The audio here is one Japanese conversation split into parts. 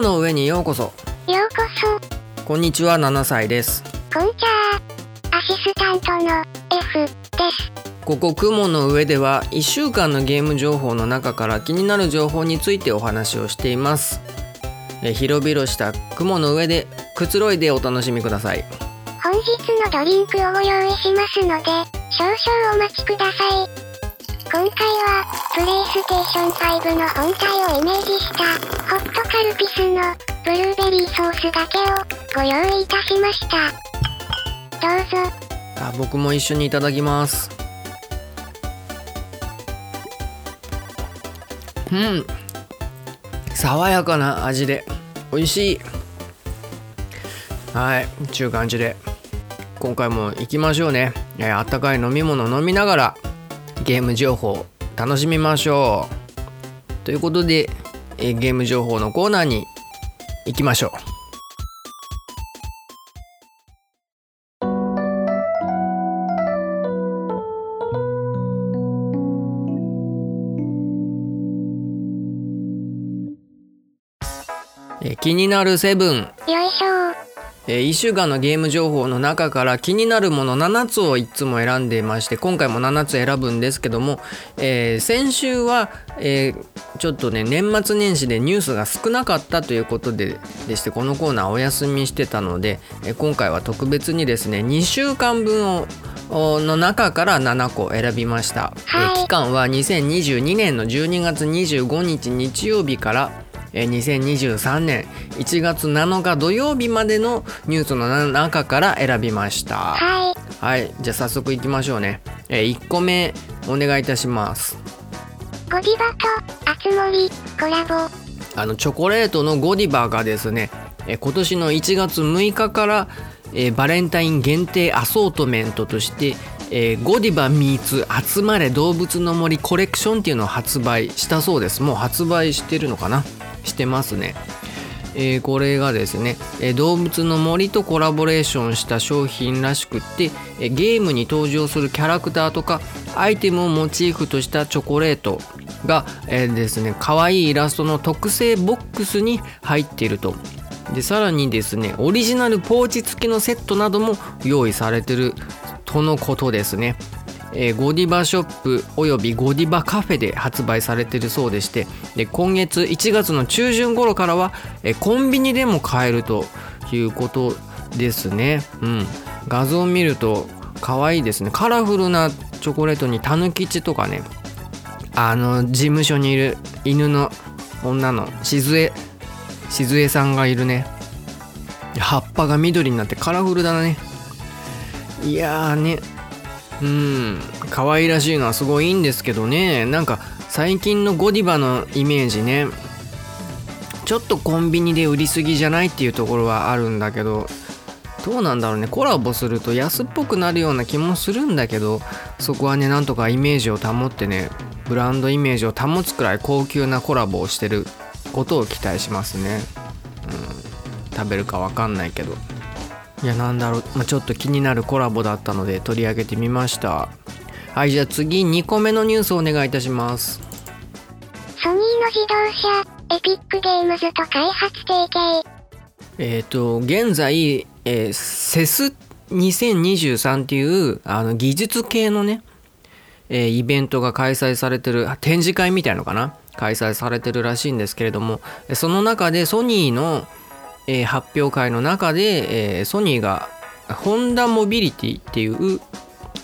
雲の上にようこそ。ようここんにちは7歳です。そこんちゃーアシスタントの F です。ここ雲の上では1週間のゲーム情報の中から気になる情報についてお話をしています。え広々した雲の上でくつろいでお楽しみください。本日のドリンクをご用意しますので少々お待ちください今回はプレイステーション5の本体をイメージしたホットカルピスのブルーベリーソースだけをご用意いたしました。どうぞ。あ僕も一緒にいただきます。うん。爽やかな味で。美味しい。はい。ちゅう感じで。今回も行きましょうね、えーあったかい飲み物飲みながら。ゲーム情報楽しみましょう。ということで、えゲーム情報のコーナーに行きましょう。え気になるセブン。よいしょ。え1週間のゲーム情報の中から気になるもの7つをいつも選んでまして今回も7つ選ぶんですけども、えー先週は、えーちょっとね年末年始でニュースが少なかったということででしてこのコーナーお休みしてたので、えー今回は特別にですね2週間分をおの中から7個選びました、えーはい。期間は2022年の12月25日日曜日からえー2023年1月7日土曜日までのニュースの中から選びました。はい。はい。じゃあ早速いきましょうね、え1個目お願いいたします。ゴディバとあつ森コラボ。あのチョコレートのゴディバがですね、えー今年の1月6日から、えーバレンタイン限定アソートメントとして、えーゴディバミーツ集まれ動物の森コレクションっていうのを発売したそうです。もう発売してるのかな？してますね。えーこれがですね、えー動物の森とコラボレーションした商品らしくって、えーゲームに登場するキャラクターとかアイテムをモチーフとしたチョコレートが、えーですね可愛いイラストの特製ボックスに入っていると。でさらにですねオリジナルポーチ付きのセットなども用意されてるとのことですね。えーゴディバショップおよびゴディバカフェで発売されているそうでしてで今月1月の中旬頃からは、えーコンビニでも買えるということですね、うん、画像を見ると可愛いですね。カラフルなチョコレートにたぬきちとかね。あの事務所にいる犬の女の静江静江さんがいるね。葉っぱが緑になってカラフルだね。いやーね。うん。可愛らしいのはすごいいいんですけどね。なんか最近のゴディバのイメージね。ちょっとコンビニで売りすぎじゃないっていうところはあるんだけど。どうなんだろうね。コラボすると安っぽくなるような気もするんだけど。そこはねなんとかイメージを保ってね。ブランドイメージを保つくらい高級なコラボをしてることを期待しますね、うん、食べるかわかんないけど。いやなんだろう、まあ、ちょっと気になるコラボだったので取り上げてみました。はいじゃあ次2個目のニュースをお願いいたします。ソニーの自動車エピックゲームズと開発提携。えっ、と現在、えー、セス2023っていうあの技術系のね、えーイベントが開催されてるあ展示会みたいのかな？開催されてるらしいんですけれどもえその中でソニーの、えー発表会の中で、えーソニーがホンダモビリティっていう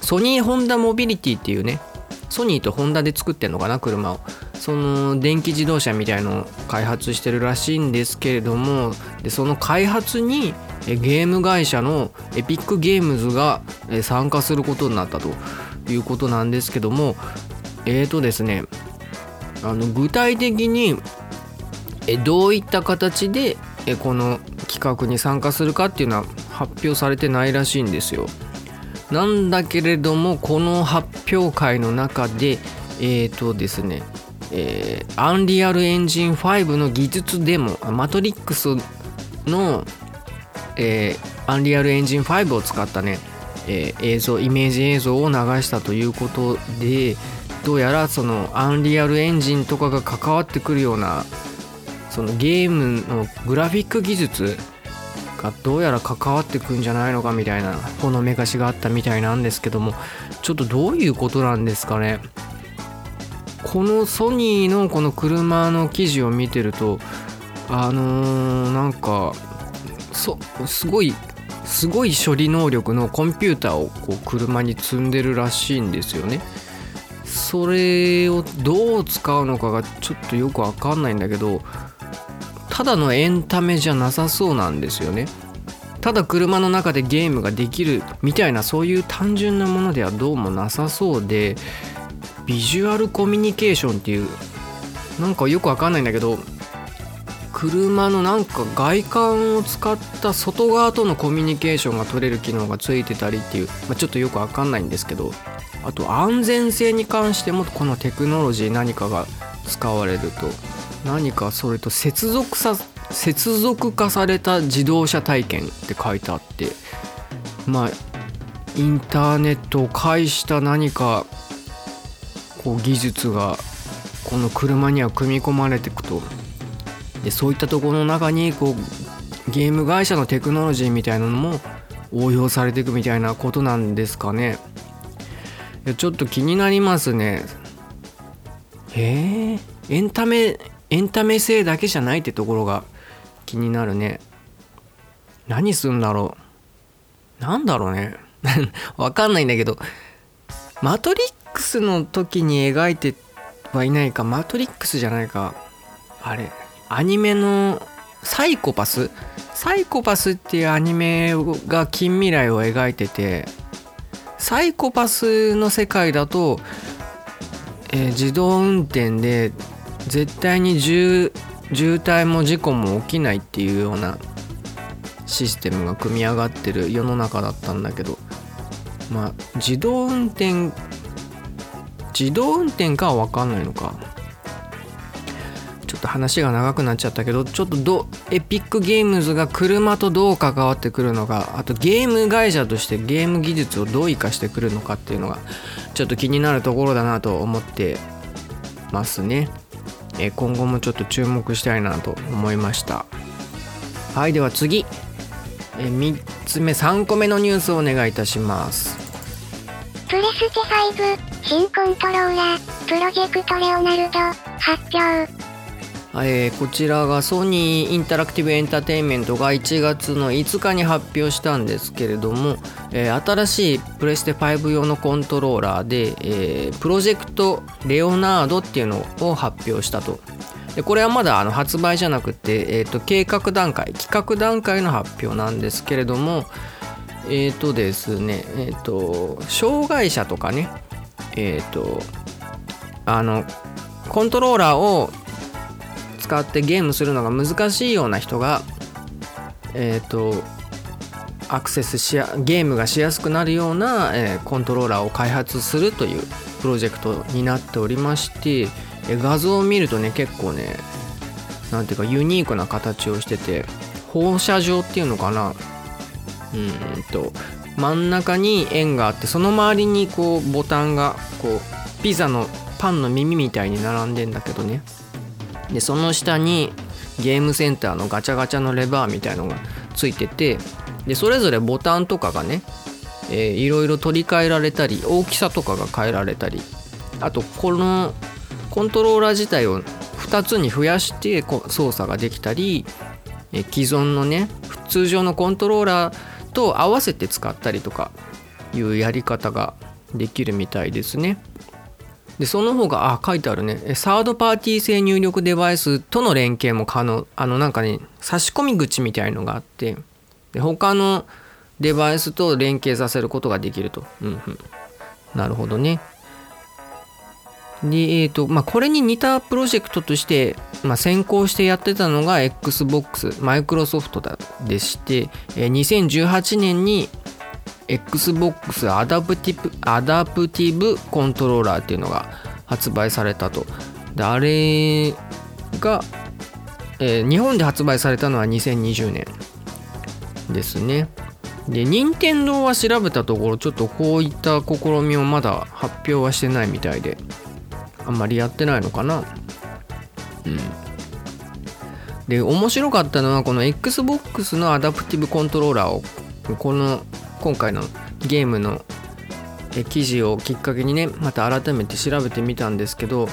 ソニーホンダモビリティっていうねソニーとホンダで作ってんのかな車を。その電気自動車みたいのを開発してるらしいんですけれどもでその開発にゲーム会社のエピックゲームズが参加することになったということなんですけどもえーとですねあの具体的にどういった形でこの企画に参加するかっていうのは発表されてないらしいんですよ。なんだけれどもこの発表会の中でえーとですねえ、アンリアルエンジン5の技術デモマトリックスの、えー、アンリアルエンジン5を使ったね、えー映像イメージ映像を流したということでどうやらそのアンリアルエンジンとかが関わってくるようなそのゲームのグラフィック技術がどうやら関わってくんじゃないのかみたいなほのめかしがあったみたいなんですけどもちょっとどういうことなんですかね？このソニーのこの車の記事を見てるとあのー、なんかそすごいすごい処理能力のコンピューターをこう車に積んでるらしいんですよね。それをどう使うのかがちょっとよくわかんないんだけどただのエンタメじゃなさそうなんですよね。ただ車の中でゲームができるみたいなそういう単純なものではどうもなさそうでビジュアルコミュニケーションっていうなんかよくわかんないんだけど車のなんか外観を使った外側とのコミュニケーションが取れる機能がついてたりっていう、まあ、ちょっとよくわかんないんですけどあと安全性に関してもこのテクノロジー何かが使われると何かそれと接続さ接続化された自動車体験って書いてあってまあインターネットを介した何かこう技術がこの車には組み込まれていくと。でそういったところの中にこうゲーム会社のテクノロジーみたいなのも応用されていくみたいなことなんですかね。ちょっと気になりますね。へえエンタメエンタメ性だけじゃないってところが気になるね。何すんだろう。なんだろうね。わかんないんだけど。マトリックスの時に描いてはいないか。マトリックスじゃないか。あれ。アニメのサイコパス？サイコパスっていうアニメが近未来を描いてて。サイコパスの世界だと、えー、自動運転で絶対に渋滞も事故も起きないっていうようなシステムが組み上がってる世の中だったんだけどまあ自動運転自動運転かは分かんないのか。ちょっと話が長くなっちゃったけどちょっとどエピックゲームズが車とどう関わってくるのかあとゲーム会社としてゲーム技術をどう生かしてくるのかっていうのがちょっと気になるところだなと思ってますね、え今後もちょっと注目したいなと思いました。はいでは次、え3つ目3個目のニュースをお願いいたします。プレステ5新コントローラープロジェクトレオナルド発表。えー、こちらがソニーインタラクティブエンターテインメントが1月の5日に発表したんですけれども、えー、新しいプレステ5用のコントローラーで、えー、プロジェクトレオナードっていうのを発表したと。でこれはまだあの発売じゃなくて、えーと、計画段階企画段階の発表なんですけれどもえっ、ー、とですねえっ、ー、と障害者とかねえっ、ー、とあのコントローラーを使ってゲームするのが難しいような人がえっ、ー、とアクセスしやゲームがしやすくなるような、えー、コントローラーを開発するというプロジェクトになっておりまして、えー、画像を見るとね結構ねなんていうかユニークな形をしてて放射状っていうのかな。うんと真ん中に円があってその周りにこうボタンがこうピザのパンの耳みたいに並んでんだけどね。でその下にゲームセンターのガチャガチャのレバーみたいのがついててでそれぞれボタンとかがね、えー、いろいろ取り替えられたり大きさとかが変えられたりあとこのコントローラー自体を2つに増やして操作ができたり、えー、既存のね通常のコントローラーと合わせて使ったりとかいうやり方ができるみたいですね。でその方があ書いてあるね。サードパーティー製入力デバイスとの連携も可能。あのなんかね差し込み口みたいのがあって。で他のデバイスと連携させることができると、うんうん、なるほどね。でえーとまあ、これに似たプロジェクトとして、まあ、先行してやってたのが XBOX マイクロソフトでして2018年に Xbox アダプティブアダプティブコントローラーっていうのが発売されたと。であれが、えー、日本で発売されたのは2020年ですね。で、任天堂は調べたところ、ちょっとこういった試みをまだ発表はしてないみたいで、あんまりやってないのかな。うん。で面白かったのはこの XBOX のアダプティブコントローラーをこの今回のゲームの記事をきっかけにねまた改めて調べてみたんですけど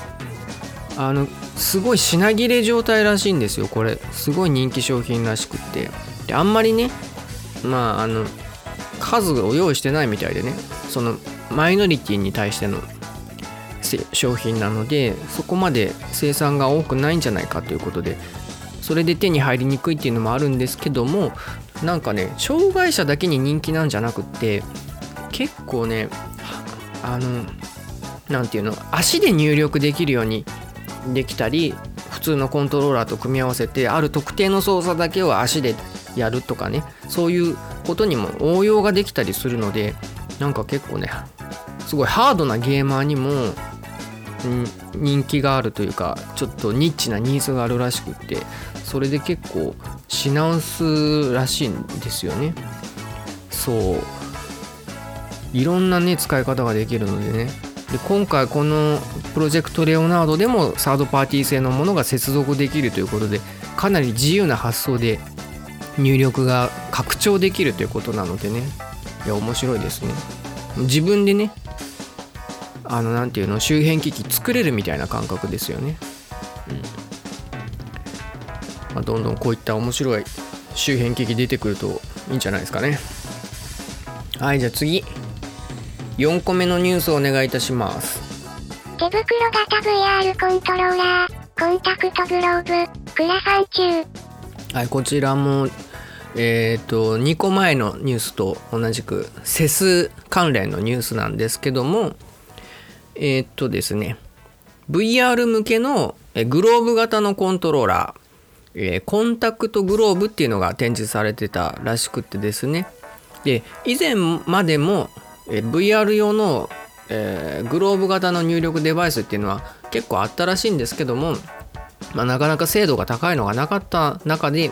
あのすごい品切れ状態らしいんですよこれ。すごい人気商品らしくって。であんまりねまああの数を用意してないみたいでねそのマイノリティに対しての商品なのでそこまで生産が多くないんじゃないかということでそれで手に入りにくいっていうのもあるんですけどもなんかね障害者だけに人気なんじゃなくって結構ねあの何て言うの足で入力できるようにできたり普通のコントローラーと組み合わせてある特定の操作だけを足でやるとかねそういうことにも応用ができたりするのでなんか結構ねすごいハードなゲーマーにも人気があるというかちょっとニッチなニーズがあるらしくってそれで結構品薄らしいんですよね。そう。いろんなね使い方ができるのでね。で今回このプロジェクトレオナードでもサードパーティー製のものが接続できるということでかなり自由な発想で入力が拡張できるということなのでね。いや面白いですね。自分でねあの何ていうの周辺機器作れるみたいな感覚ですよね、うん。まあ、どんどんこういった面白い周辺機器出てくるといいんじゃないですかね。はいじゃあ次。4個目のニュースをお願いいたします。手袋型 VR コントローラーコンタクトグローブクラファン中はいこちらもえっ、ー、と2個前のニュースと同じくセス関連のニュースなんですけどもえっ、ー、とですね VR 向けのグローブ型のコントローラー、えー、コンタクトグローブっていうのが展示されてたらしくてですねで以前までもえ VR 用の、えー、グローブ型の入力デバイスっていうのは結構あったらしいんですけども、まあ、なかなか精度が高いのがなかった中で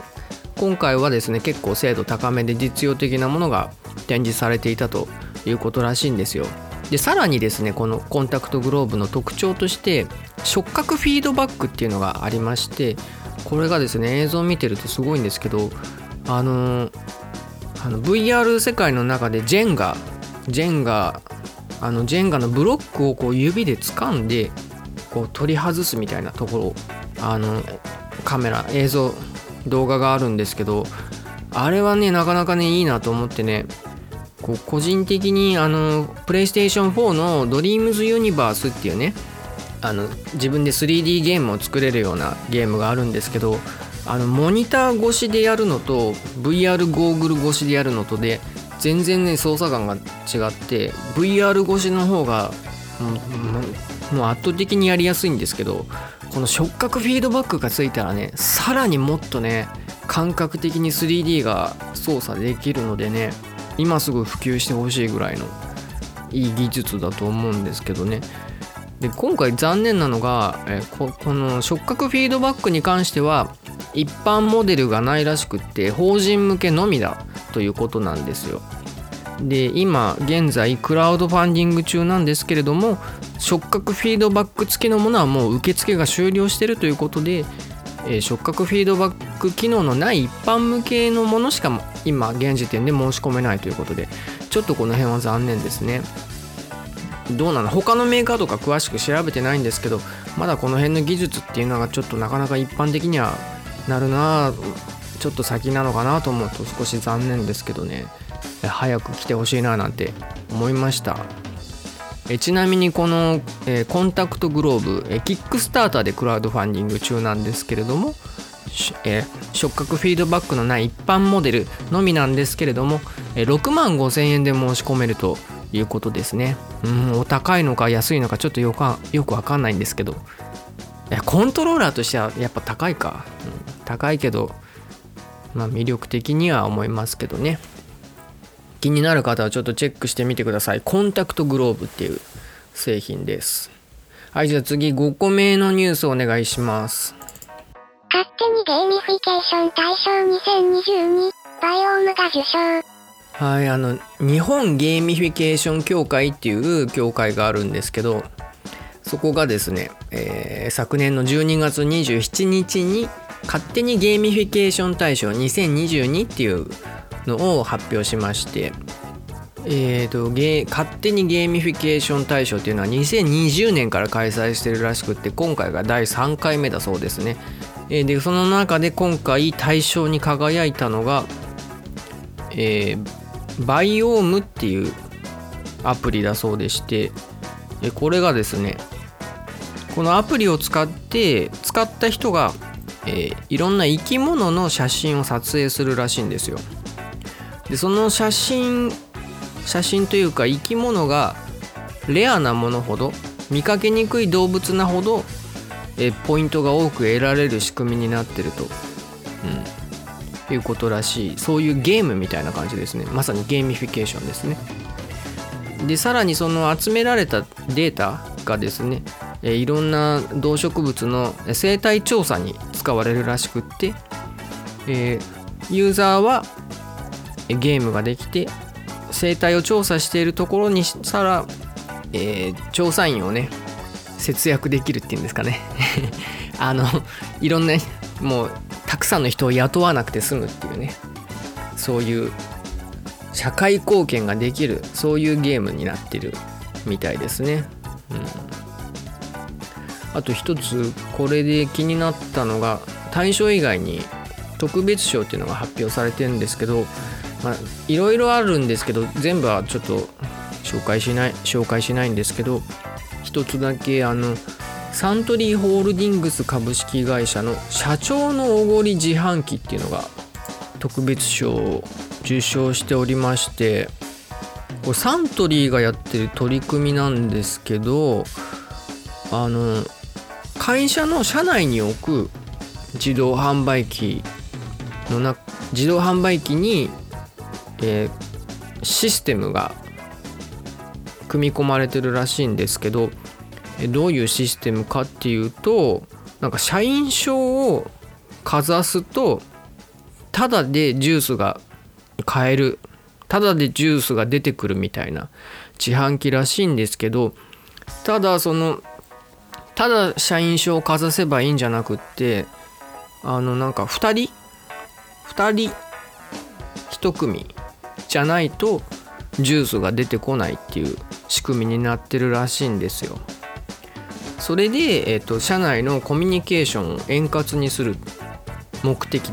今回はですね結構精度高めで実用的なものが展示されていたということらしいんですよ。でさらにですねこのコンタクトグローブの特徴として触覚フィードバックっていうのがありましてこれがですね映像を見てるとすごいんですけどあの、あの VR 世界の中でジェンガジェンガあのジェンガのブロックをこう指で掴んでこう取り外すみたいなところあのカメラ映像動画があるんですけどあれはねなかなかねいいなと思ってねこう個人的にあのプレイステーション4のドリームズユニバースっていうねあの自分で 3D ゲームを作れるようなゲームがあるんですけどあのモニター越しでやるのと VR ゴーグル越しでやるのとで全然ね操作感が違って VR 越しの方がもう圧倒的にやりやすいんですけどこの触覚フィードバックがついたらねさらにもっとね感覚的に 3D が操作できるのでね今すぐ普及してほしいぐらいのいい技術だと思うんですけどね。で今回残念なのがえここの触覚フィードバックに関しては一般モデルがないらしくって法人向けのみだということなんですよ。で今現在クラウドファンディング中なんですけれども触覚フィードバック付きのものはもう受付が終了してるということで、え、触覚フィードバック機能のない一般向けのものしか今現時点で申し込めないということでちょっとこの辺は残念ですねどうなの？他のメーカーとか詳しく調べてないんですけどまだこの辺の技術っていうのがちょっとなかなか一般的にはなるなちょっと先なのかなと思うと少し残念ですけどね。早く来てほしいななんて思いました。えちなみにこの、えコンタクトグローブえキックスターターでクラウドファンディング中なんですけれどもえ触覚フィードバックのない一般モデルのみなんですけれどもえ6万5000円で申し込めるということですね。うんお高いのか安いのかちょっとよかよくわかんないんですけど。いやコントローラーとしてはやっぱ高いか、うん、高いけどまあ、魅力的には思いますけどね。気になる方はちょっとチェックしてみてください。コンタクトグローブっていう製品です。はいじゃあ次5個目のニュースお願いします。勝手にゲーミフィケーション大賞2022バイオームが受賞。はいあの日本ゲーミフィケーション協会っていう協会があるんですけどそこがですね、えー、昨年の12月27日に勝手にゲーミフィケーション大賞2022っていうのを発表しましてえーと、ゲ勝手にゲーミフィケーション大賞っていうのは2020年から開催してるらしくって今回が第3回目だそうですね、えー、でその中で今回大賞に輝いたのが、えー、バイオームっていうアプリだそうでしてこれがですねこのアプリを使って使った人が、えー、いろんな生き物の写真を撮影するらしいんですよ。でその写真写真というか生き物がレアなものほど見かけにくい動物なほどえポイントが多く得られる仕組みになってると、うん、いうことらしい。そういうゲームみたいな感じですね。まさにゲーミフィケーションですね。でさらにその集められたデータがですねいろんな動植物の生態調査に使われるらしくって、えユーザーはゲームができて生態を調査しているところにしたら、えー、調査員をね節約できるっていうんですかね。あのいろんなもうたくさんの人を雇わなくて済むっていうねそういう社会貢献ができるそういうゲームになってるみたいですね。うんあと一つこれで気になったのが大賞以外に特別賞っていうのが発表されてるんですけどいろいろあるんですけど全部はちょっと紹介しない紹介しないんですけど一つだけあのサントリーホールディングス株式会社の社長のおごり自販機っていうのが特別賞を受賞しておりましてこれサントリーがやってる取り組みなんですけどあの会社の社内に置く自動販売機のな自動販売機にえー、システムが組み込まれてるらしいんですけどどういうシステムかっていうとなんか社員証をかざすとただでジュースが買えるただでジュースが出てくるみたいな自販機らしいんですけどただそのただ社員証をかざせばいいんじゃなくってあのなんか2人2人1組じゃないとジュースが出てこないっていう仕組みになってるらしいんですよ。それで、えーと、社内のコミュニケーションを円滑にする目的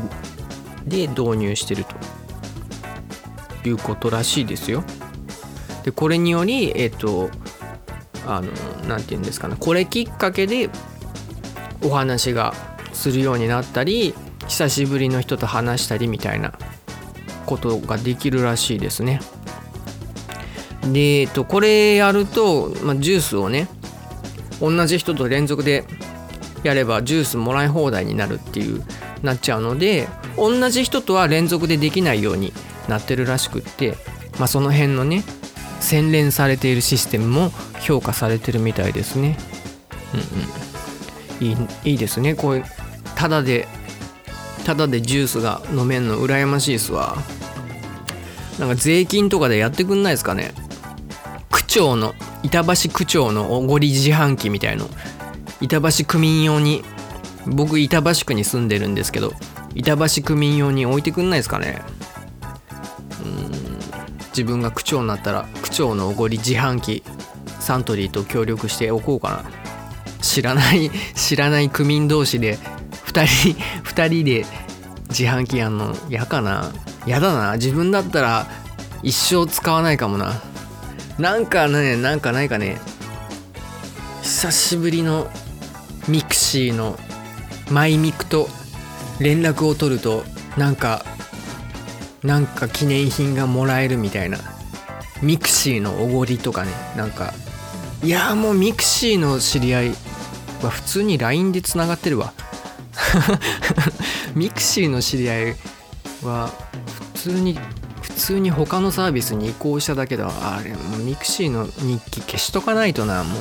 で導入してるということらしいですよ。でこれによりえっ、ー、とあの何て言うんですかねこれきっかけでお話がするようになったり久しぶりの人と話したりみたいなことができるらしいですね。で、えっと、これやると、まあ、ジュースをね同じ人と連続でやればジュースもらい放題になるっていうなっちゃうので同じ人とは連続でできないようになってるらしくって、まあ、その辺のね洗練されているシステムも評価されてるみたいですね。うんうん、いいいいですねこういうただでただでジュースが飲めんの羨ましいっすわ。なんか税金とかでやってくんないですかね区長の板橋区長のおごり自販機みたいの。板橋区民用に僕板橋区に住んでるんですけど板橋区民用に置いてくんないですかね。うん自分が区長になったら区長のおごり自販機サントリーと協力しておこうかな。知らない 知らない区民同士で2人 2人で自販機やんの嫌かな。やだな。自分だったら一生使わないかもな。なんかねなんかないかね。久しぶりのミクシーのマイミクと連絡を取るとなんかなんか記念品がもらえるみたいな。ミクシーのおごりとかね。なんかいやもうミクシーの知り合いは普通に LINE でつながってるわ。ミクシーの知り合いは普通に通に他のサービスに移行しただけだ。あれミクシーの日記消しとかないとなも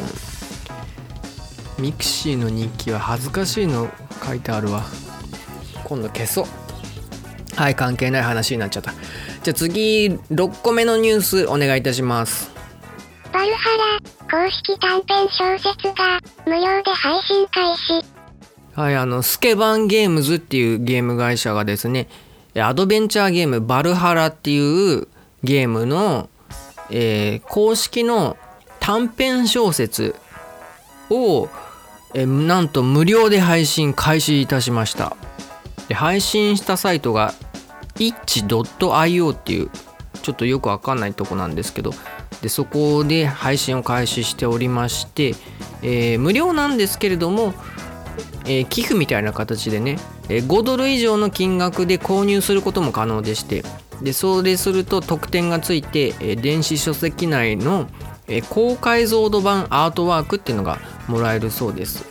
う。ミクシーの日記は恥ずかしいの書いてあるわ。今度消そう。はい関係ない話になっちゃった。じゃあ次6個目のニュースお願いいたします。バルハラ公式短編小説が無料で配信開始。はい、あのスケバンゲームズっていうゲーム会社がですねアドベンチャーゲームバルハラっていうゲームの、えー公式の短編小説を、えーなんと無料で配信開始いたしました。で配信したサイトが itch.io っていうちょっとよくわかんないとこなんですけどでそこで配信を開始しておりまして、えー無料なんですけれども、えー寄付みたいな形でね、えー5ドル以上の金額で購入することも可能でしてでそれすると特典がついて、えー電子書籍内の、え高解像度版アートワークっていうのがもらえるそうです。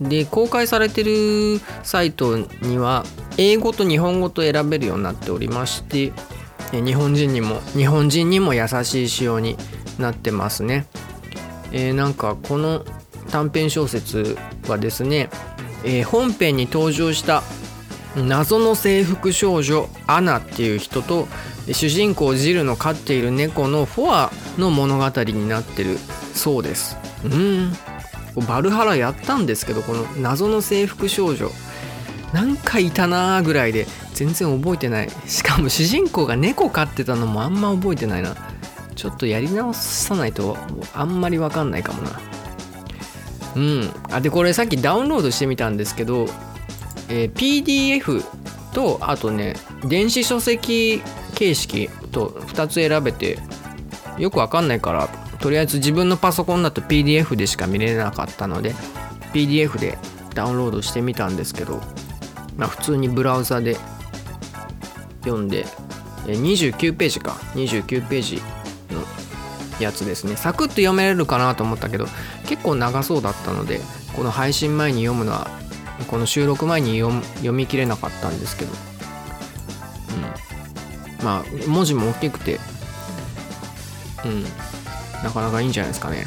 で公開されてるサイトには英語と日本語と選べるようになっておりましてえ日本人にも日本人にも優しい仕様になってますね、えなんかこの短編小説はですね、えー本編に登場した謎の制服少女アナっていう人と主人公ジルの飼っている猫のフォアの物語になってるそうです。うん。バルハラやったんですけどこの謎の制服少女。なんかいたなーぐらいで全然覚えてない。しかも主人公が猫飼ってたのもあんま覚えてないな。ちょっとやり直さないとあんまりわかんないかもな。うん。あでこれさっきダウンロードしてみたんですけど、えー PDF とあとね電子書籍形式と2つ選べてよくわかんないからとりあえず自分のパソコンだと PDF でしか見れなかったので PDF でダウンロードしてみたんですけどまあ普通にブラウザで読んでえ29ページか。29ページやつですね。サクッと読めれるかなと思ったけど結構長そうだったのでこの配信前に読むのはこの収録前に読み切れなかったんですけど、うん、まあ文字も大きくてうん。なかなかいいんじゃないですかね。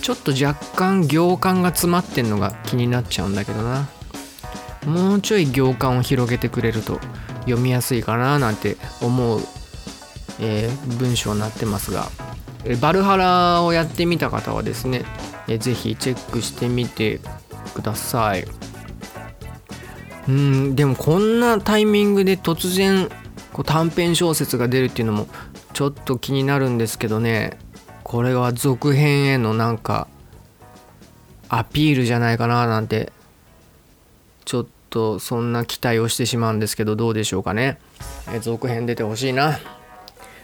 ちょっと若干行間が詰まってんのが気になっちゃうんだけどな。もうちょい行間を広げてくれると読みやすいかななんて思う、えー文章になってますが。バルハラをやってみた方はですね、えーぜひチェックしてみてください。うんでもこんなタイミングで突然こう短編小説が出るっていうのもちょっと気になるんですけどね。これは続編へのなんかアピールじゃないかななんてちょっとそんな期待をしてしまうんですけどどうでしょうかね。え続編出てほしいな。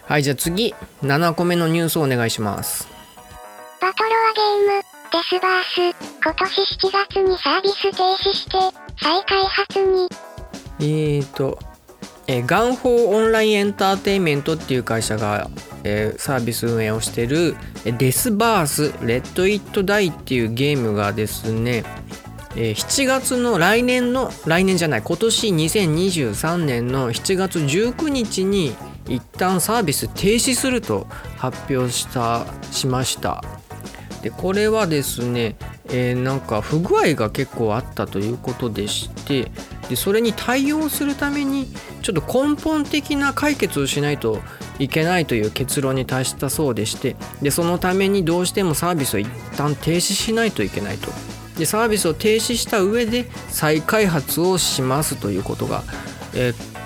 はいじゃあ次。7個目のニュースをお願いします。バトロワゲーム、デスバース、今年7月にサービス停止して、再開発に。えーと、えーガンホーオンラインエンターテインメントっていう会社が、えーサービス運営をしてるえーデスバースレッド・イット・ダイっていうゲームがですね、えー7月の来年の来年じゃない今年2023年の7月19日に一旦サービス停止すると発表したしました。でこれはですね、えーなんか不具合が結構あったということでしてでそれに対応するためにちょっと根本的な解決をしないといけないという結論に達したそうでしてでそのためにどうしてもサービスを一旦停止しないといけないと。でサービスを停止した上で再開発をしますということが、えー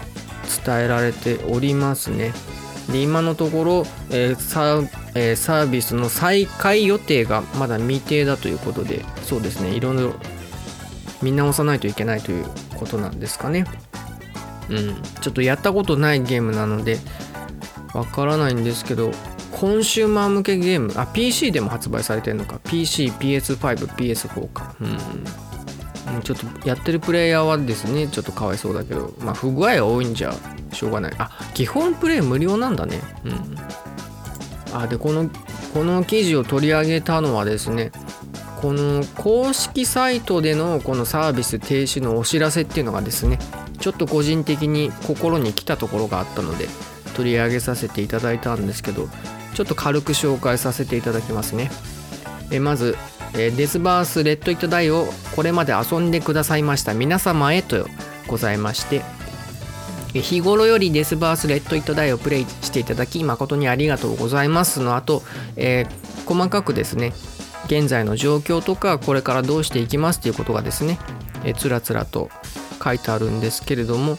伝えられておりますね。で今のところ、えーサえーサービスの再開予定がまだ未定だということでそうですね。いろいろ見直さないといけないということなんですかね。うん、ちょっとやったことないゲームなのでわからないんですけどコンシューマー向けゲームあ PC でも発売されてるのか。PC、PS5、PS4 かうんうん。ちょっとやってるプレイヤーはですねちょっとかわいそうだけどまあ不具合が多いんじゃしょうがない。あ基本プレイ無料なんだね。うん。あでこのこの記事を取り上げたのはですねこの公式サイトでのこのサービス停止のお知らせっていうのがですねちょっと個人的に心に来たところがあったので取り上げさせていただいたんですけどちょっと軽く紹介させていただきますね。えまずえデスバースレッド・イット・ダイをこれまで遊んでくださいました。皆様へとございまして。日頃よりデスバースレッド・イット・ダイをプレイしていただき誠にありがとうございます。の後、えー細かくですね現在の状況とかこれからどうしていきますということがですねえつらつらと書いてあるんですけれども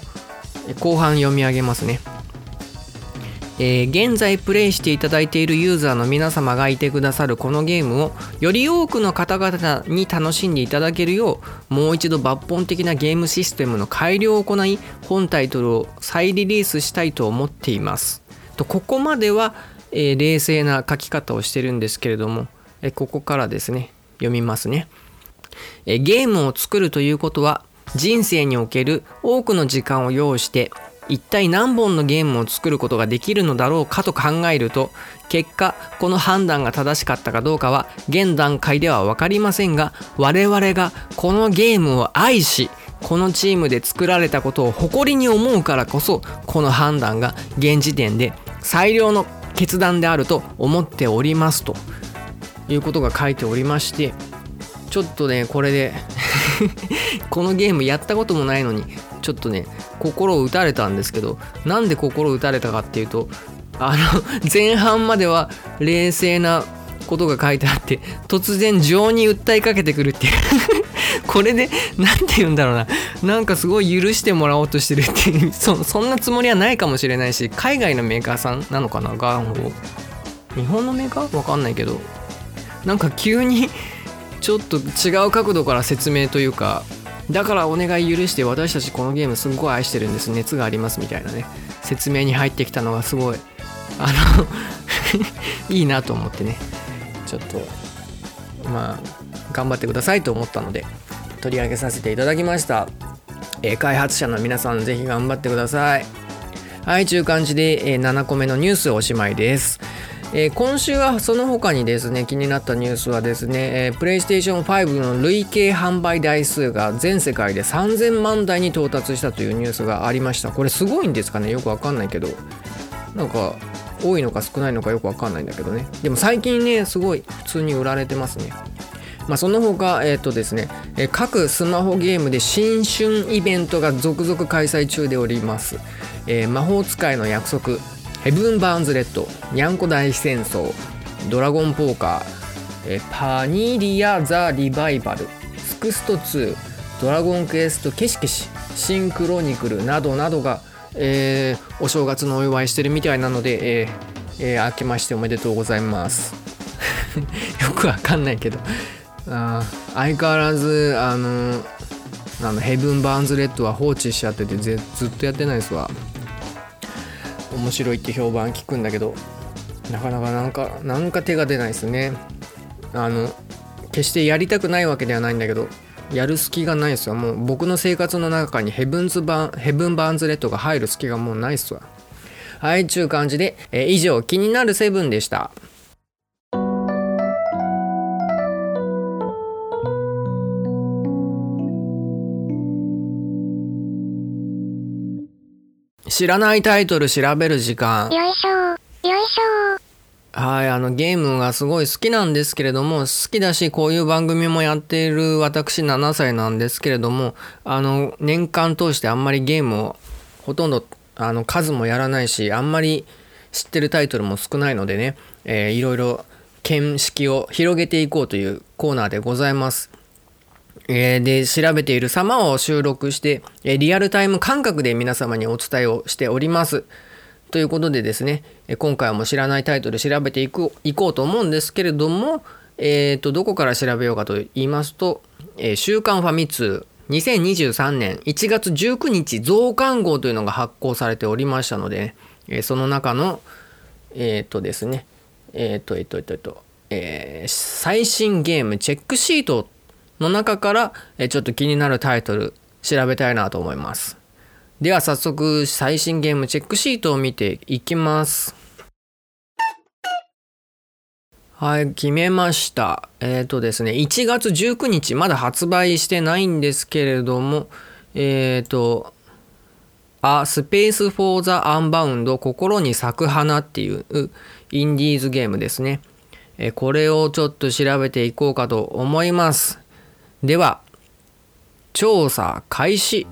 後半読み上げますね。えー現在プレイしていただいているユーザーの皆様がいてくださるこのゲームをより多くの方々に楽しんでいただけるようもう一度抜本的なゲームシステムの改良を行い本タイトルを再リリースしたいと思っています。とここまでは、えー冷静な書き方をしてるんですけれども、えーここからですね読みますね。えゲームを作るということは人生における多くの時間を要して一体何本のゲームを作ることができるのだろうかと考えると結果この判断が正しかったかどうかは現段階では分かりませんが我々がこのゲームを愛しこのチームで作られたことを誇りに思うからこそこの判断が現時点で最良の決断であると思っておりますということが書いておりましてちょっとねこれで このゲームやったこともないのにちょっとね心を打たれたんですけどなんで心を打たれたかっていうとあの 前半までは冷静なことが書いてあって突然情に訴えかけてくるっていう。これで何て言うんだろうな。なんかすごい許してもらおうとしてるっていう。そそんなつもりはないかもしれないし海外のメーカーさんなのかなガンホ日本のメーカー？わかんないけど。なんか急にちょっと違う角度から説明というかだからお願い許して私たちこのゲームすっごい愛してるんです。熱がありますみたいなね。説明に入ってきたのがすごい。あの いいなと思ってね。ちょっとまあ頑張ってくださいと思ったので取り上げさせていただきました、えー開発者の皆さんぜひ頑張ってください。はいという感じで、えー7個目のニュースおしまいです。えー今週はその他にですね気になったニュースはですね、えー、プレイステーション5の累計販売台数が全世界で3000万台に到達したというニュースがありました。これすごいんですかね？よくわかんないけど。なんか多いのか少ないのかよくわかんないんだけどね。でも最近ねすごい普通に売られてますね。まあ、その他、えっ、とですね、え各スマホゲームで新春イベントが続々開催中でおります。えー魔法使いの約束、ヘブン・バーンズ・レッド、にゃんこ大戦争、ドラゴンポーカー、えパニリア・ザ・リバイバル、スクスト2、ドラゴンクエスト・ケシケシ、シンクロニクルなどなどが、えーお正月のお祝いしてるみたいなので、えーえー明けましておめでとうございます。よくわかんないけど。あ相変わらずあのあのヘブン・バーンズ・レッドは放置しちゃっててずっとやってないですわ面白いって評判聞くんだけどなかなかなんかなんか手が出ないですね。あの決してやりたくないわけではないんだけどやる隙がないですよもう僕の生活の中にヘブンズバーンヘブン・バーンズ・レッドが入る隙がもうないっすわ。はいちゅう感じで、えー以上気になるセブンでした。知らないタイトル調べる時間よいしょー。よいしょー。はい、あのゲームがすごい好きなんですけれども好きだしこういう番組もやっている私7歳なんですけれどもあの年間通してあんまりゲームをほとんどあの数もやらないしあんまり知ってるタイトルも少ないのでね、えーいろいろ見識を広げていこうというコーナーでございます。えーで調べている様を収録して、えリアルタイム感覚で皆様にお伝えをしております。ということでですね、え今回も知らないタイトル調べていくいこうと思うんですけれども、えー、とどこから調べようかと言いますと「えー週刊ファミ通」2023年1月19日増刊号というのが発行されておりましたので、えーその中のえっ、とですねえっ、とえっ、とえっ、とえっ、と、え最新ゲームチェックシートの中から、ちょっと気になるタイトル調べたいなと思います。では早速最新ゲームチェックシートを見ていきます。はい、決めました。えっ、とですね、1月19日、まだ発売してないんですけれども、えっ、と、あ、スペース・フォー・ザ・アンバウンド、心に咲く花っていうインディーズゲームですね。これをちょっと調べていこうかと思います。では、調査開始。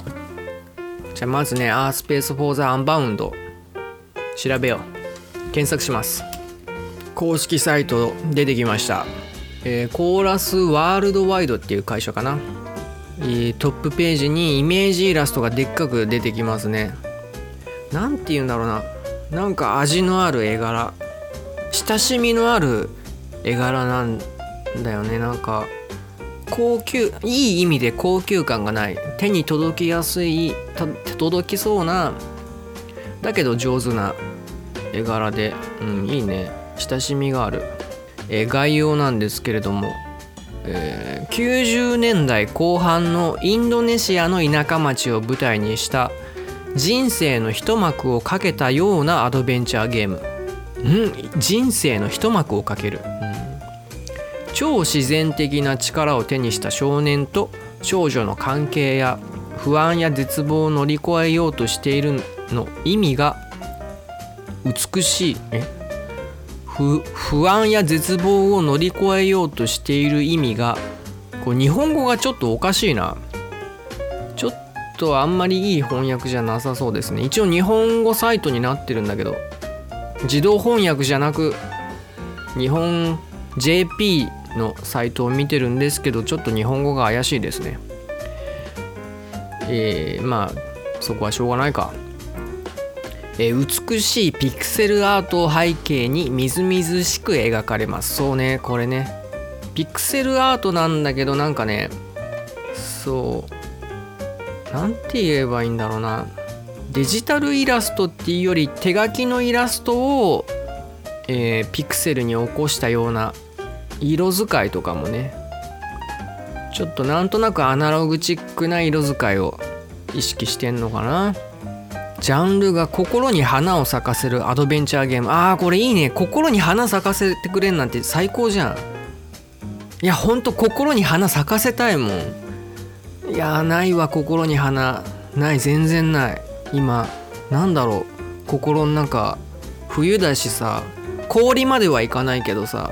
じゃあまずね、ア・スペース・フォー・ザ・アンバウンド。調べよう。検索します。公式サイト出てきました。えーコーラスワールドワイドっていう会社かな。えトップページにイメージイラストがでっかく出てきますねなんて言うんだろうななんか味のある絵柄親しみのある絵柄なんだよねなんか高級いい意味で高級感がない手に届きやすい届きそうなだけど上手な絵柄で、うん、いいね。親しみがある、えー概要なんですけれども、えー90年代後半のインドネシアの田舎町を舞台にした人生の一幕をかけたようなアドベンチャーゲーム。ん？人生の一幕をかける、うん超自然的な力を手にした少年と少女の関係や不安や絶望を乗り越えようとしているの意味が美しい。え？不不安や絶望を乗り越えようとしている意味がこう日本語がちょっとおかしいな。ちょっとあんまりいい翻訳じゃなさそうですね。一応日本語サイトになってるんだけど自動翻訳じゃなく日本 JP のサイトを見てるんですけどちょっと日本語が怪しいですね。えー、まあそこはしょうがないか。えー美しいピクセルアートを背景にみずみずしく描かれます。そうねこれね。ピクセルアートなんだけどなんかねそうなんて言えばいいんだろうな。デジタルイラストっていうより手書きのイラストを、えーピクセルに起こしたような色使いとかもねちょっとなんとなくアナログチックな色使いを意識してんのかな。ジャンルが心に花を咲かせるアドベンチャーゲーム。あーこれいいね。心に花咲かせてくれんなんて最高じゃん。いやほんと心に花咲かせたいもん。いやないわ心に花。ない全然ない。今なんだろう。心の中冬だしさ氷まではいかないけどさ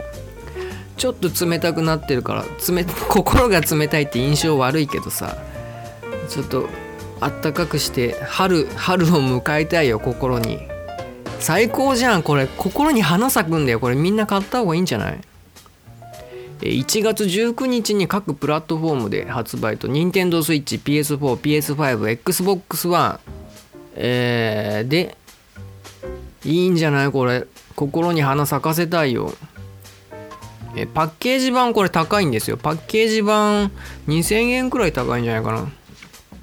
ちょっと冷たくなってるから冷 心が冷たいって印象悪いけどさちょっとあったかくして春春を迎えたいよ心に。最高じゃんこれ。心に花咲くんだよこれ。みんな買った方がいいんじゃない？1月19日に各プラットフォームで発売と NintendoSwitch、PS4、PS5、Xbox One、えーでいいんじゃない？これ。心に花咲かせたいよ。えパッケージ版これ高いんですよ。パッケージ版2000円くらい高いんじゃないかな。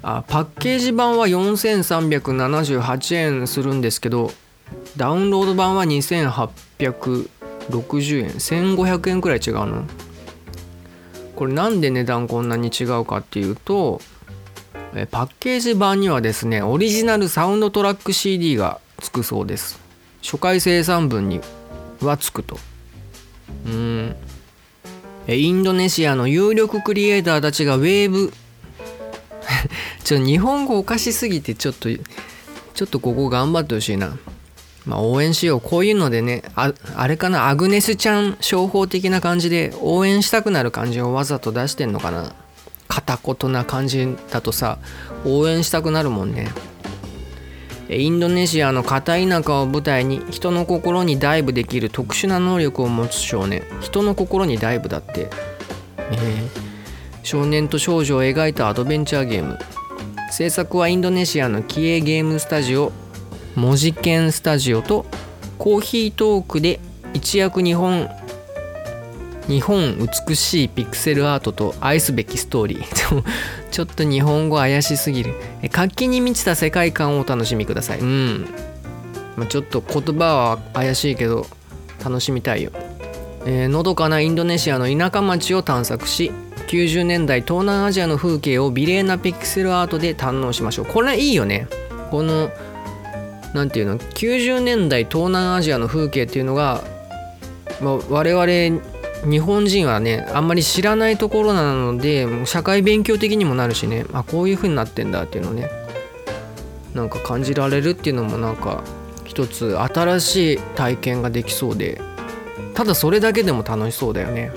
あパッケージ版は4378円するんですけどダウンロード版は2860円。1500円くらい違うの。これなんで値段こんなに違うかっていうとえパッケージ版にはですねオリジナルサウンドトラック CD がつくそうです。初回生産分にはつくと。うん。インドネシアの有力クリエイターたちがウェーブ。ちょっと日本語おかしすぎてちょっとちょっとここ頑張ってほしいな。まあ応援しよう。こういうのでねああれかな？アグネスちゃん商法的な感じで応援したくなる感じをわざと出してんのかな？片言な感じだとさ応援したくなるもんね。インドネシアの片田舎を舞台に人の心にダイブできる特殊な能力を持つ少年。人の心にダイブだって、えー少年と少女を描いたアドベンチャーゲーム。制作はインドネシアの気鋭ゲームスタジオ文字研スタジオとコーヒートークで一躍日本日本美しいピクセルアートと愛すべきストーリー。ちょっと日本語怪しすぎる。活気に満ちた世界観をお楽しみください。うん、まあ、ちょっと言葉は怪しいけど楽しみたいよ、えーのどかなインドネシアの田舎町を探索し90年代東南アジアの風景を美麗なピクセルアートで堪能しましょう。これいいよね。このなんていうの？90年代東南アジアの風景っていうのが、まあ、我々日本人はねあんまり知らないところなのでもう社会勉強的にもなるしね。あこういう風になってんだっていうのねなんか感じられるっていうのもなんか一つ新しい体験ができそうで。ただそれだけでも楽しそうだよね。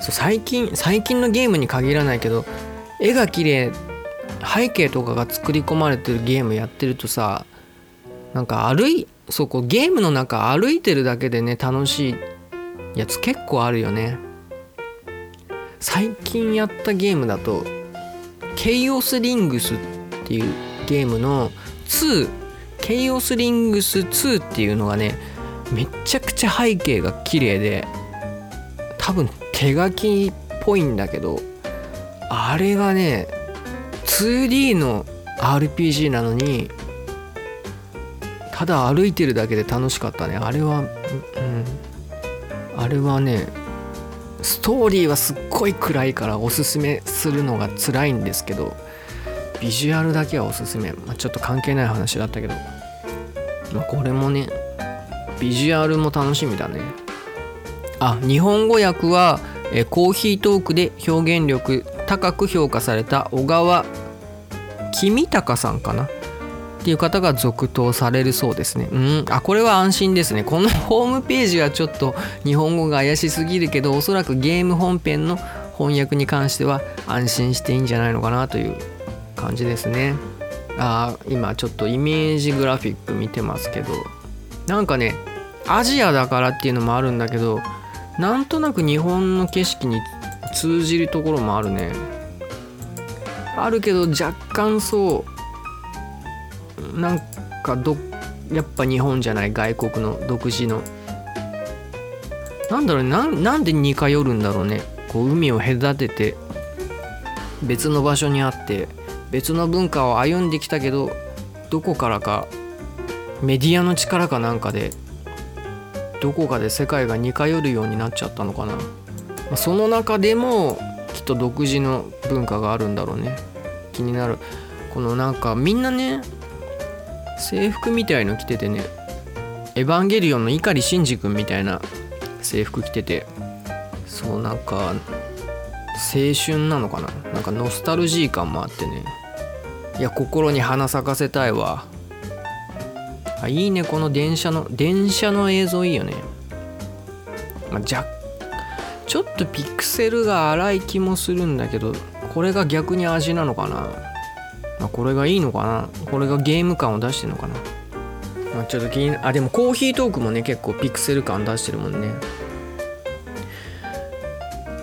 そう最近最近のゲームに限らないけど絵が綺麗背景とかが作り込まれてるゲームやってるとさなんか歩いそうこうゲームの中歩いてるだけでね楽しいやつ結構あるよね。最近やったゲームだとケイオスリングスっていうゲームの2ケイオスリングス2っていうのがねめちゃくちゃ背景が綺麗で多分手書きっぽいんだけどあれがね 2D の RPG なのにただ歩いてるだけで楽しかったね。あれはあれはねストーリーはすっごい暗いからおすすめするのが辛いんですけどビジュアルだけはおすすめ、まあ、ちょっと関係ない話だったけど、まあ、これもねビジュアルも楽しみだね。あ日本語訳はえコーヒートークで表現力高く評価された小川君高さんかな。っていう方が続投されるそうですね。うん。あこれは安心ですね。この ホームページはちょっと日本語が怪しすぎるけどおそらくゲーム本編の翻訳に関しては安心していいんじゃないのかなという感じですね。あ今ちょっとイメージグラフィック見てますけど。なんかねアジアだからっていうのもあるんだけどなんとなく日本の景色に通じるところもあるね。あるけど若干そうなんかどやっぱ日本じゃない外国の独自の。なんだろうななんで似通るんだろうね。こう海を隔てて。別の場所にあって。別の文化を歩んできたけどどこからかメディアの力かなんかでどこかで世界が似通るようになっちゃったのかな、ま、その中でもきっと独自の文化があるんだろうね。気になる。このなんかみんなね制服みたいの着ててね。エヴァンゲリオンの碇シンジ君みたいな制服着てて。そうなんか青春なのかな。なんかノスタルジー感もあってね。いや心に花咲かせたいわ。あいいねこの電車の電車の映像いいよね、まあ、じゃちょっとピクセルが荒い気もするんだけどこれが逆に味なのかな、これがいいのかな？これがゲーム感を出してるのかな、まあ、ちょっと気にあでもコーヒートークもね結構ピクセル感出してるもんね。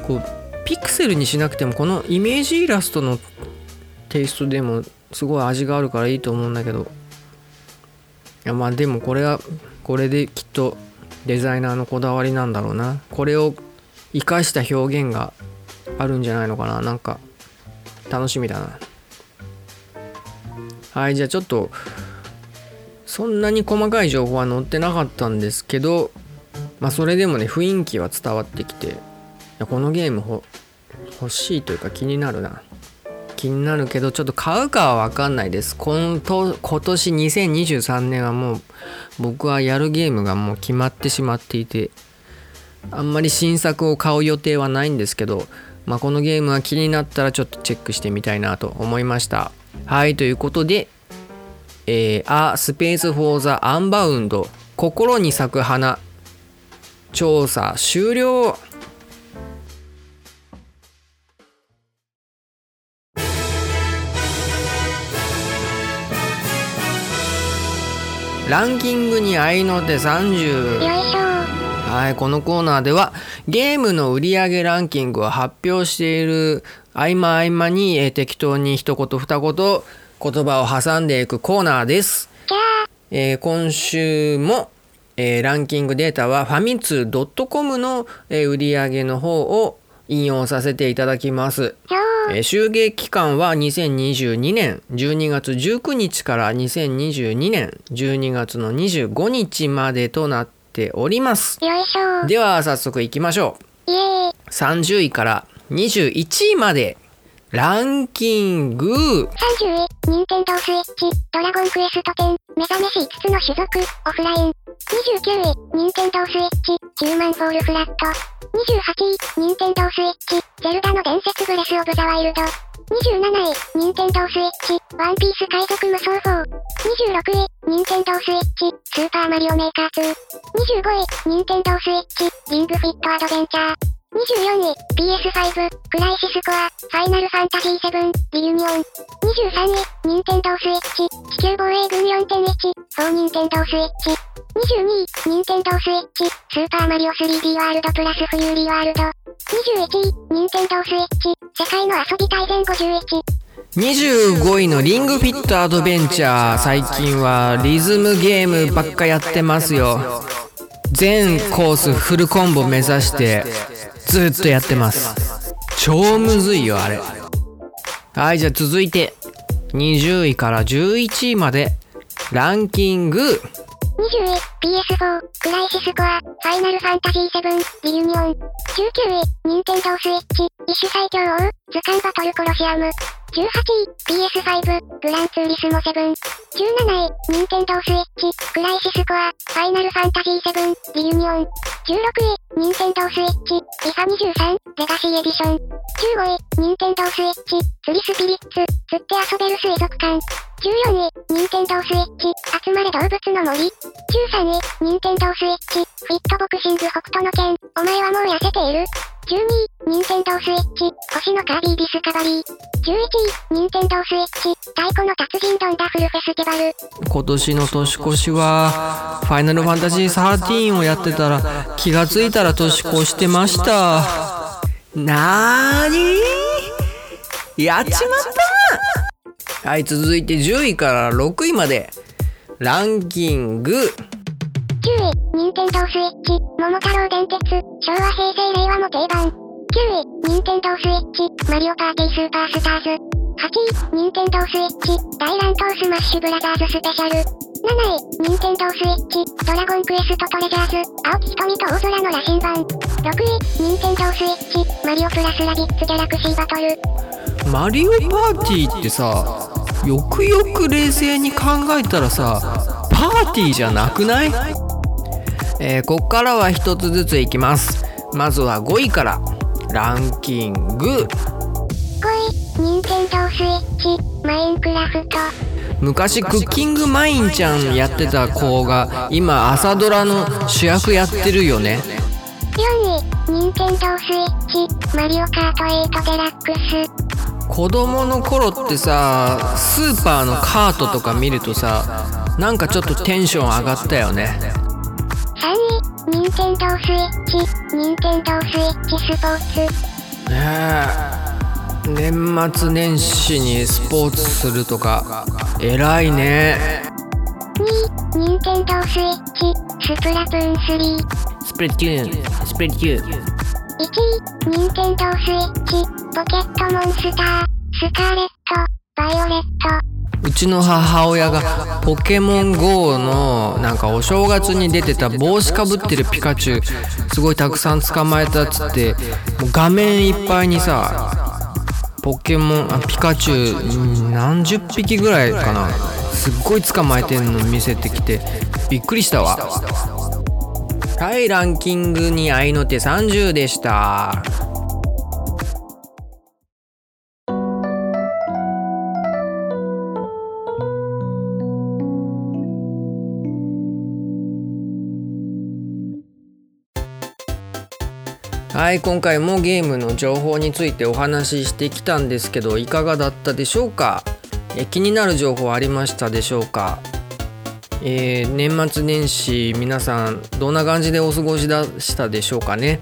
こうピクセルにしなくてもこのイメージイラストのテイストでもすごい味があるからいいと思うんだけど。いやまあでもこれはこれできっとデザイナーのこだわりなんだろうな。これを生かした表現があるんじゃないのかな。なんか楽しみだな。はいじゃあちょっとそんなに細かい情報は載ってなかったんですけどまあそれでもね雰囲気は伝わってきてこのゲーム欲しいというか気になるな。気になるけどちょっと買うかは分かんないです。今と今年2023年はもう僕はやるゲームがもう決まってしまっていてあんまり新作を買う予定はないんですけど、まあ、このゲームは気になったらちょっとチェックしてみたいなと思いました。はいということでえー、A Space for the Unbound 心に咲く花調査終了。ランキングに合いの手30よいしょ。はいこのコーナーではゲームの売上ランキングを発表している合間合間に、えー適当に一言二言言葉を挟んでいくコーナーです、えー今週も、えーランキングデータはファミツー .com の、えー売上の方を引用させていただきます。えー集計期間は2022年12月19日から2022年12月の25日までとなっております。では早速いきましょう。イエーイ。30位から21位までランキング30位、任天堂スイッチ、ドラゴンクエスト10、目覚めし5つの種族、オフライン。29位、任天堂スイッチ、ヒューマンフォールフラット。28位、任天堂スイッチ、ゼルダの伝説ブレスオブザワイルド。27位、任天堂スイッチ、ワンピース海賊無双4。26位、任天堂スイッチ、スーパーマリオメーカー2。25位、任天堂スイッチ、リングフィットアドベンチャー。24位、PS5、クライシスコア、ファイナルファンタジー7、リユニオン。23位、任天堂スイッチ、地球防衛軍4.1、フォー任天堂スイッチ。22位、任天堂スイッチ、スーパーマリオ 3D ワールドプラスフューリーワールド。21位、任天堂スイッチ、世界の遊び大全51。25位のリングフィットアドベンチャー最近はリズムゲームばっかやってますよ全コースフルコンボ目指してずっとやってます超むずいよあれはいじゃあ続いて20位から11位までランキング20位、PS4、クライシスコア、ファイナルファンタジー7、リユニオン。19位、ニンテンドースイッチ、異種最強王、図鑑バトルコロシアム。18位、PS5、グランツーリスモ7。17位、ニンテンドースイッチ、クライシスコア、ファイナルファンタジー7、リユニオン。16位、ニンテンドースイッチ、リファ23、レガシーエディション。15位、ニンテンドースイッチ、釣りスピリッツ、釣って遊べる水族館。14位、ニンテンドースイッチ、集まれ動物の森。13位、ニンテンドースイッチ、フィットボクシング北斗の拳、お前はもう痩せている。12位、ニンテンドースイッチ、星のカービィディスカバリー。11位、ニンテンドースイッチ、太鼓の達人ドンダフルフェスティバル。今年の年越しはファイナルファンタジー13をやってたら気がついたら年越してましたなーにやっちまったはい続いて10位から6位までランキング9位、ニンテンドースイッチ、桃太郎電鉄、昭和平成令和も定番。9位、ニンテンドースイッチ、マリオパーティースーパースターズ。8位、ニンテンドースイッチ、大乱闘スマッシュブラザーズスペシャル。7位、ニンテンドースイッチ、ドラゴンクエストトレジャーズ、蒼き瞳と大空の羅針盤。6位、ニンテンドースイッチ、マリオプラスラビッツギャラクシーバトル。マリオパーティーってさよくよく冷静に考えたらさパーティーじゃなくない？えーこっからは一つずついきますまずは5位からランキング5位、ニンテンドースイッチ、マインクラフト。昔クッキングマインちゃんやってた子が今朝ドラの主役やってるよね4位、ニンテンドースイッチ、マリオカート8デラックス。子供の頃ってさスーパーのカートとか見るとさなんかちょっとテンション上がったよね3位、ニンテンドースイッチ、ニンテンドースイッチスポーツ。ねえ年末年始にスポーツするとか偉いね2位、ニンテンドースイッチ、スプラトゥーン3。スプレッキューンスプレッキュー1位、ニンテンドースイッチ、ポケットモンスター、スカーレット、バイオレット。うちの母親がポケモン GO のなんかお正月に出てた帽子かぶってるピカチュウすごいたくさん捕まえたっつってもう画面いっぱいにさポケモンあピカチュウ何十匹ぐらいかな。すっごい捕まえてんの見せてきてびっくりしたわ。はいランキングに合いの手30でした。はい今回もゲームの情報についてお話ししてきたんですけどいかがだったでしょうか？え気になる情報ありましたでしょうか？えー年末年始皆さんどんな感じでお過ごしだしたでしょうかね、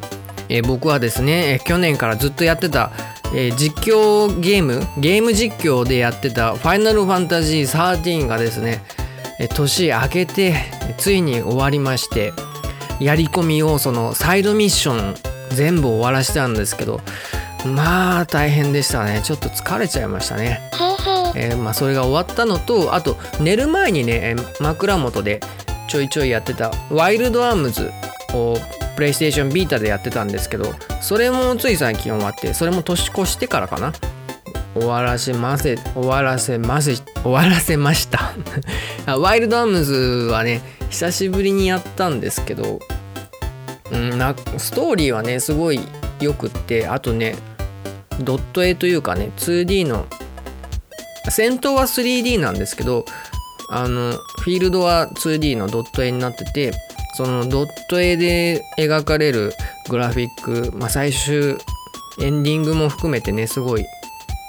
え僕はですね、え去年からずっとやってた、えー実況ゲーム？ゲーム実況でやってた「ファイナルファンタジー13」がですね、え年明けてついに終わりましてやり込み要素のサイドミッション全部終わらしたんですけどまあ大変でしたね。ちょっと疲れちゃいましたね。えーまあ、それが終わったのとあと寝る前にねえー枕元でちょいちょいやってた「ワイルドアームズ」をプレイステーションビータでやってたんですけどそれもつい最近終わってそれも年越してからかな。終わらせませ終わらせませ終わらせました。あワイルドアームズはね久しぶりにやったんですけどうん、なストーリーはねすごいよくってあとねドット絵というかね 2D の戦闘は 3D なんですけどあのフィールドは 2D のドット絵になっててそのドット絵で描かれるグラフィック、まあ、最終エンディングも含めてねすごい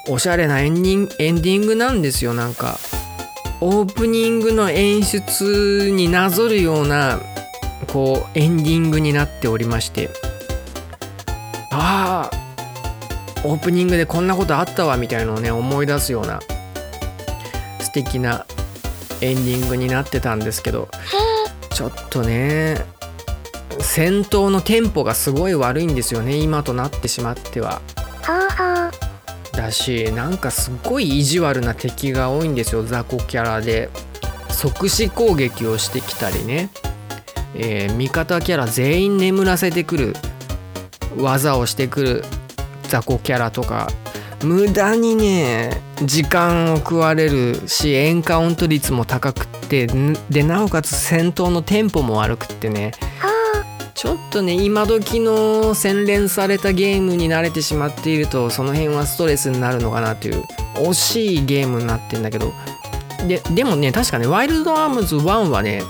おしゃれなエンディンエンディングなんですよなんか。オープニングの演出になぞるようなこうエンディングになっておりましてああオープニングでこんなことあったわみたいのをね思い出すような素敵なエンディングになってたんですけどちょっとね戦闘のテンポがすごい悪いんですよね今となってしまっては。だしなんかすっごい意地悪な敵が多いんですよ雑魚キャラで。即死攻撃をしてきたりね、えー味方キャラ全員眠らせてくる技をしてくる雑魚キャラとか無駄にね時間を食われるしエンカウント率も高くってでなおかつ戦闘のテンポも悪くってね。ちょっとね今時の洗練されたゲームに慣れてしまっているとその辺はストレスになるのかなという惜しいゲームになってんだけどででもね確かねワイルドアームズ1はね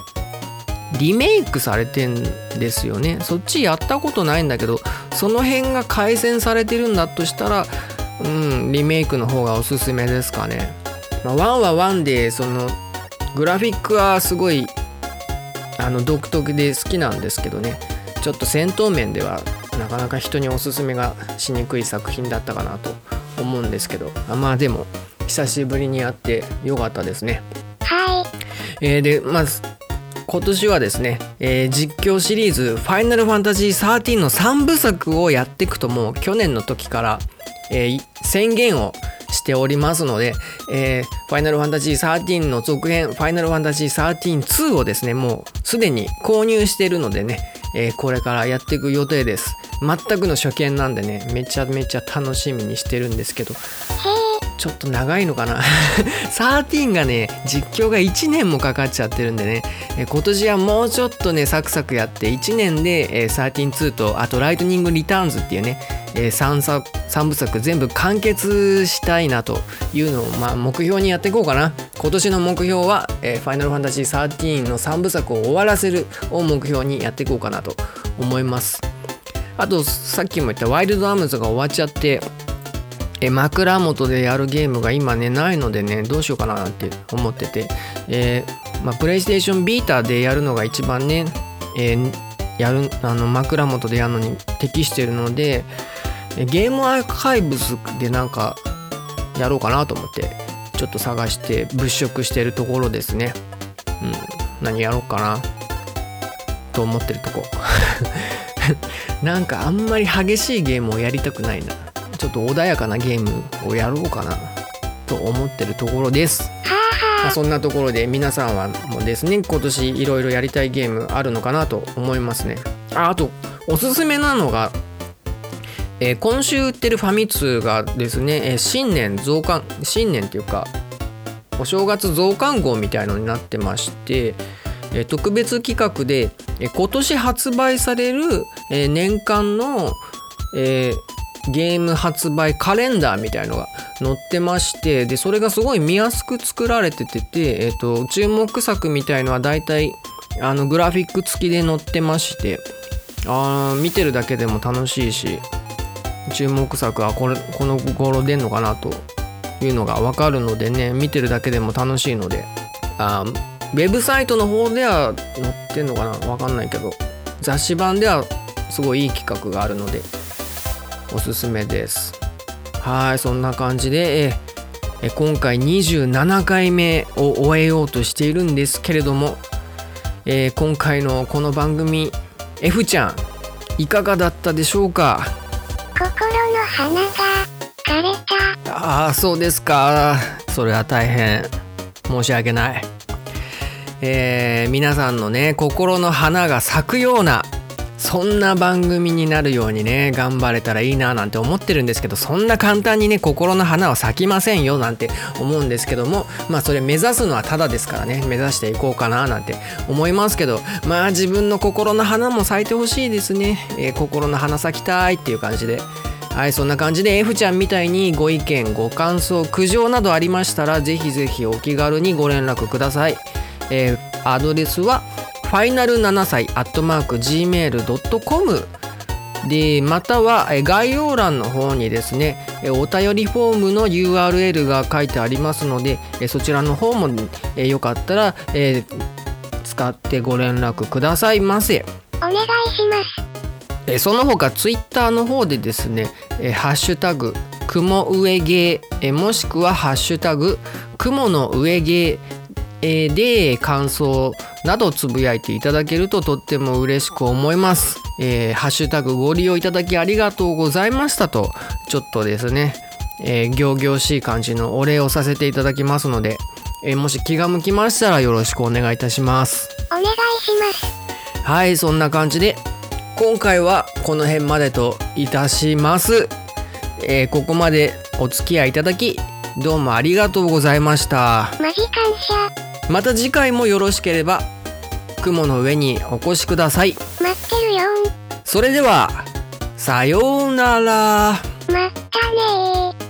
リメイクされてんですよねそっちやったことないんだけどその辺が改善されてるんだとしたらうんリメイクの方がおすすめですかね、まあ、1は1でそのグラフィックはすごいあの独特で好きなんですけどねちょっと戦闘面ではなかなか人におすすめがしにくい作品だったかなと思うんですけどあまあでも久しぶりにやってよかったですね。はい。えーでまず今年はですね、えー実況シリーズ「ファイナルファンタジー13」の3部作をやっていくともう去年の時から、えー宣言をしておりますので、えーファイナルファンタジー13の続編「ファイナルファンタジー132」をですねもうすでに購入してるのでね、えーこれからやっていく予定です。全くの初見なんでねめちゃめちゃ楽しみにしてるんですけど。ちょっと長いのかな。13がね実況が1年もかかっちゃってるんでね。え今年はもうちょっとねサクサクやって1年で、えー、13-2とあとライトニングリターンズっていうね、え 3, 作3部作全部完結したいなというのを、まあ、目標にやっていこうかな。今年の目標は、えファイナルファンタジー13の3部作を終わらせるを目標にやっていこうかなと思います。あとさっきも言ったワイルドアームズが終わっちゃってえ枕元でやるゲームが今ねないのでねどうしようかななんて思ってて、えーまあ、プレイステーションビーターでやるのが一番ね、えーやるあの枕元でやるのに適してるのでゲームアーカイブスでなんかやろうかなと思ってちょっと探して物色してるところですね。うん。何やろうかなと思ってるとこ。なんかあんまり激しいゲームをやりたくないな。ちょっと穏やかなゲームをやろうかなと思ってるところです。まあ、そんなところで皆さんはもうですね今年いろいろやりたいゲームあるのかなと思いますね。ああとおすすめなのが、えー今週売ってるファミ通がですね、えー新年増刊新年っていうかお正月増刊号みたいのになってまして、えー特別企画で、えー今年発売される、えー年間の、えーゲーム発売カレンダーみたいのが載ってましてでそれがすごい見やすく作られててて、えー、と注目作みたいのはだいたいあのグラフィック付きで載ってましてあ見てるだけでも楽しいし注目作はこれこの頃出んのかなというのが分かるのでね見てるだけでも楽しいのであウェブサイトの方では載ってんのかな分かんないけど雑誌版ではすごいいい企画があるのでおすすめです。はいそんな感じでええ今回27回目を終えようとしているんですけれども、えー今回のこの番組 F ちゃんいかがだったでしょうか？心の花が枯れた。ああそうですか。それは大変申し訳ない。えー皆さんのね心の花が咲くようなそんな番組になるようにね頑張れたらいいななんて思ってるんですけどそんな簡単にね心の花は咲きませんよなんて思うんですけどもまあそれ目指すのはただですからね目指していこうかななんて思いますけどまあ自分の心の花も咲いてほしいですね、えー心の花咲きたいっていう感じで。はいそんな感じで F ちゃんみたいにご意見ご感想苦情などありましたらぜひぜひお気軽にご連絡ください、えーアドレスはファイナル7歳アットマーク Gmail.com でまたはえー概要欄の方にですねえーお便りフォームの URL が書いてありますのでえーそちらの方もえーよかったらえー使ってご連絡くださいませお願いします。えーその他ツイッターの方でですね「えーハッシュタグ雲上芸」えーもしくは「ハッシュタグ雲の上芸」えーで感想などつぶやいていただけるととっても嬉しく思います。えーハッシュタグご利用いただきありがとうございましたとちょっとですね、えー、行々しい感じのお礼をさせていただきますので、えーもし気が向きましたらよろしくお願いいたします。お願いします。はいそんな感じで今回はこの辺までといたします、えーここまでお付き合いいただきどうもありがとうございましたマジ感謝。また次回もよろしければ雲の上にお越しください。待ってるよ。それではさようなら。まったねー。